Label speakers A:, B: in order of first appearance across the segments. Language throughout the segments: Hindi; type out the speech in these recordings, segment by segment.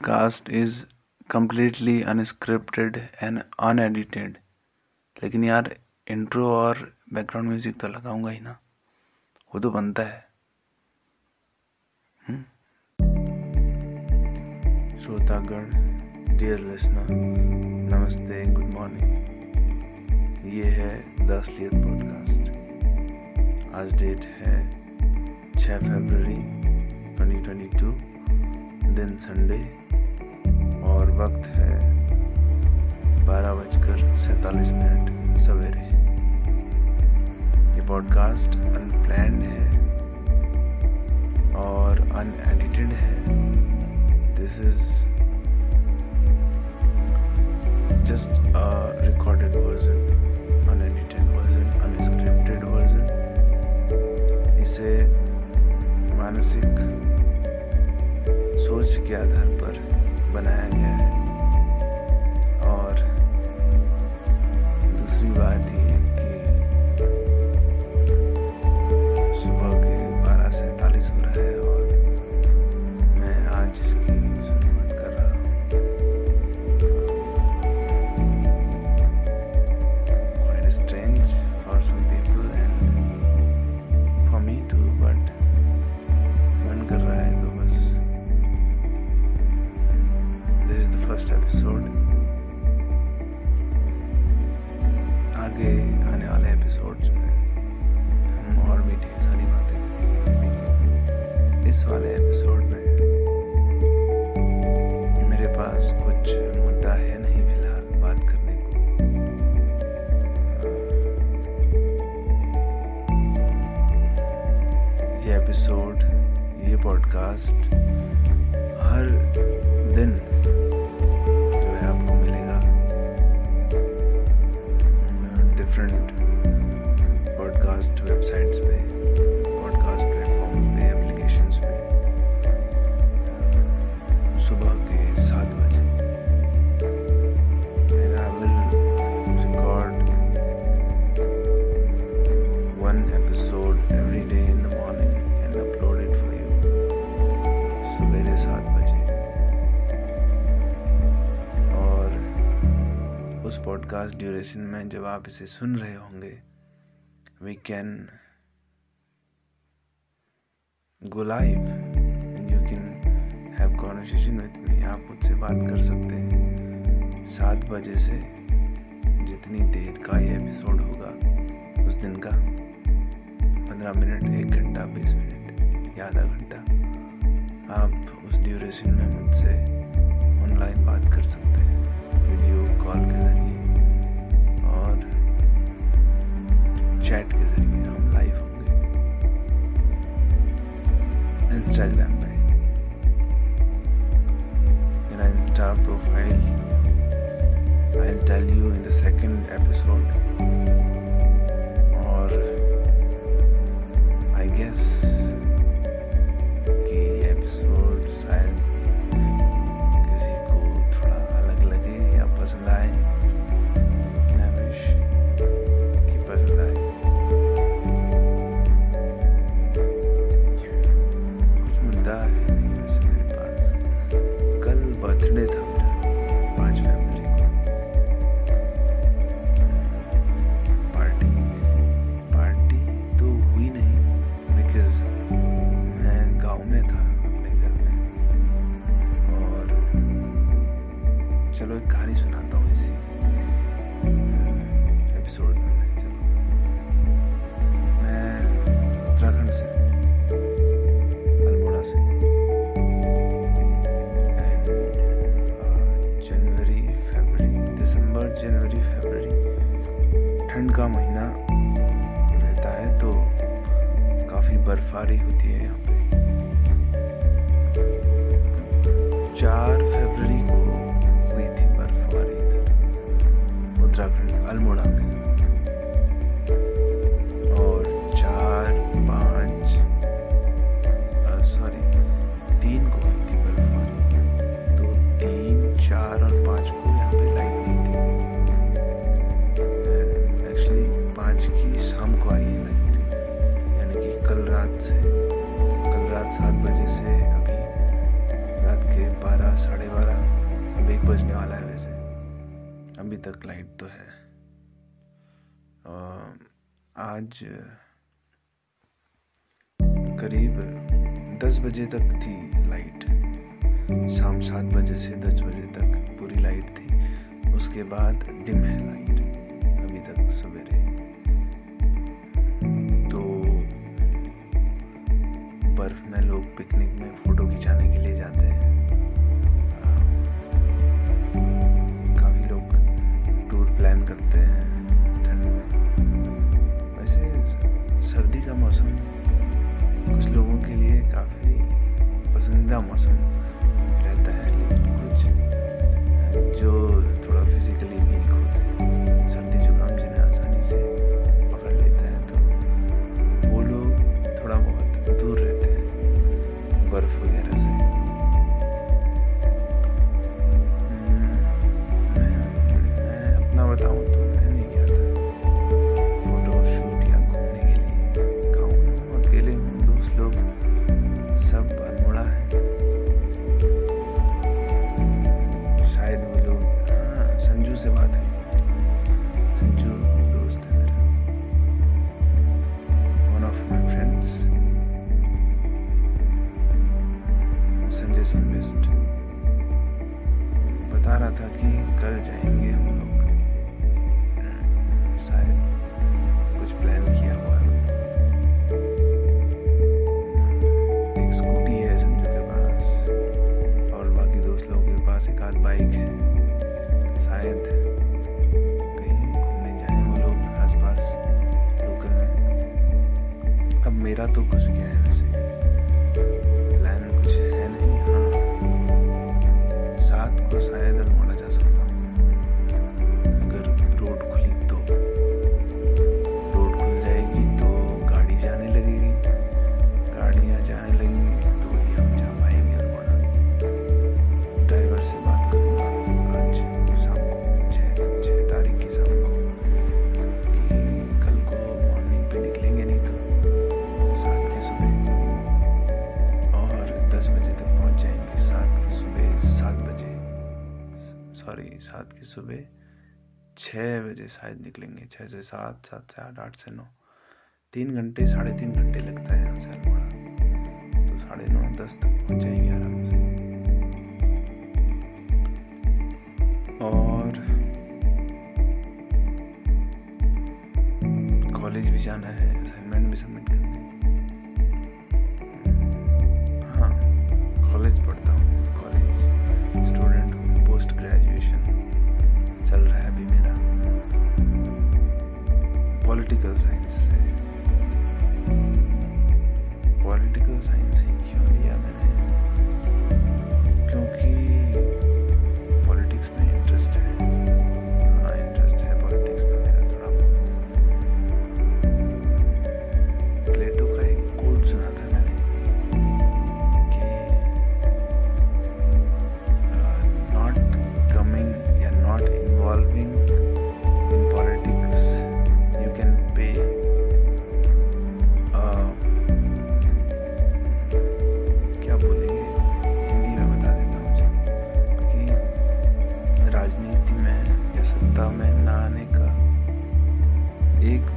A: podcast is completely unscripted and unedited लेकिन यार इंट्रो और बैकग्राउंड म्यूज़िक तो लगाऊँगा ही ना। वो तो बनता है। हम्म? श्रोतागण डियर लिसनर नमस्ते गुड मॉर्निंग ये है द असलियत पॉडकास्ट आज डेट है 6 फरवरी 2022 दिन संडे और वक्त है बारह बजकर सैतालीस मिनट सवेरे। ये पॉडकास्ट अनप्लैंड है और अनएडिटेड है। This is just a recorded version unedited version unscripted version इसे मानसिक सोच के आधार पर बनाया गया है। और दूसरी बात ये फ़र्स्ट एपिसोड आगे आने वाले एपिसोड्स में हम और भी ढेर सारी बातें करेंगे। इस वाले एपिसोड में मेरे पास कुछ मुद्दा है नहीं फ़िलहाल बात करने को। ये एपिसोड ये पॉडकास्ट हर दिन afternoon. उस पॉडकास्ट ड्यूरेशन में जब आप इसे सुन रहे होंगे we can go live you can have conversation with me आप मुझसे बात कर सकते हैं सात बजे से जितनी देर का ये एपिसोड होगा, उस दिन का पंद्रह मिनट, एक घंटा, बीस मिनट या आधा घंटा आप उस ड्यूरेशन में मुझसे ऑनलाइन बात कर सकते हैं। वीडियो कॉल के ज़रिए और चैट के ज़रिए हम लाइव होंगे। इंस्टाग्राम पे। मेरा insta profile I tell you in the second episode और आई गेस मैं था अपने घर में। और चलो एक कहानी सुना एपिसोड में मैं, चलो। मैं उत्तराखंड से, अल्मोड़ा से। जनवरी, फरवरी, दिसंबर, जनवरी, फरवरी, ठंड का महीना रहता है तो काफ़ी बर्फबारी होती है यहाँ पे। चार फरवरी को हुई थी बर्फबारी। उत्तराखंड अल्मोड़ा में। बारह, साढ़े बारह। अब एक बजने वाला है वैसे। अभी तक लाइट तो है। आज करीब दस बजे तक थी लाइट शाम सात बजे से दस बजे तक पूरी लाइट थी। उसके बाद डिम है लाइट अभी तक सवेरे। तो बर्फ़ में लोग पिकनिक में फ़ोटो खिंचाने के लिए जाते हैं। मौसम। कुछ लोगों के लिए काफ़ी पसंदीदा मौसम रहता है, लेकिन कुछ जो थोड़ा फिजिकली वीक हैं। संजय सिंह बता रहा था कि कल जाएँगे हम लोग। शायद कुछ प्लान किया हुआ है। एक स्कूटी है संजू के पास। और बाकी दोस्त लोगों के पास एक आध बाइक है। तो शायद कहीं घूमने जाए वो लोग आसपास लोकल में। अब मेरा तो घुस गया है वैसे। दस बजे तक पहुँच जाएँगे, सात की सुबह सात बजे। सॉरी सात की सुबह छः बजे शायद निकलेंगे छः से सात सात से आठ आठ से नौ। तीन घंटे, साढ़े तीन घंटे लगता है यहाँ से अल्मोड़ा। तो साढ़े नौ, दस तक पहुँच जाएँगे आराम से। और कॉलेज भी जाना है असाइनमेंट भी सबमिट करने हाँ। ग्रेजुएशन चल रहा है अभी मेरा। पॉलिटिकल साइंस से।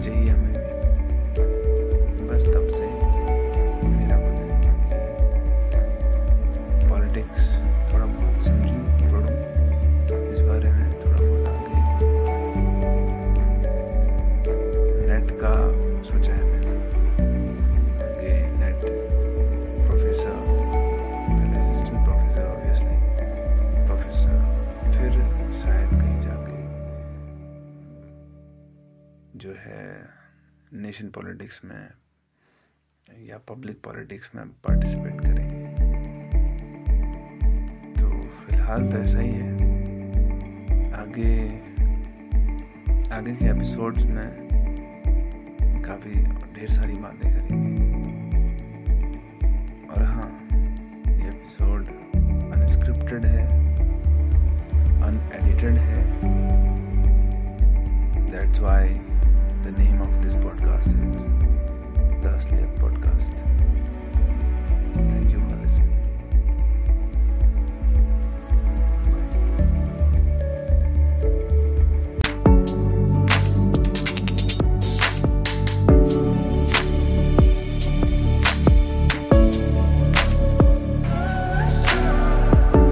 A: ചെയ്യണം जो है नेशन पॉलिटिक्स में या पब्लिक पॉलिटिक्स में पार्टिसिपेट करेंगे। तो फ़िलहाल तो ऐसा ही है। आगे आगे के एपिसोड्स में काफ़ी ढेर सारी बातें करेंगे। और हाँ ये एपिसोड अनस्क्रिप्टेड है अनएडिटेड है। That's why the name of this podcast is the Asliat Podcast. Thank you for listening.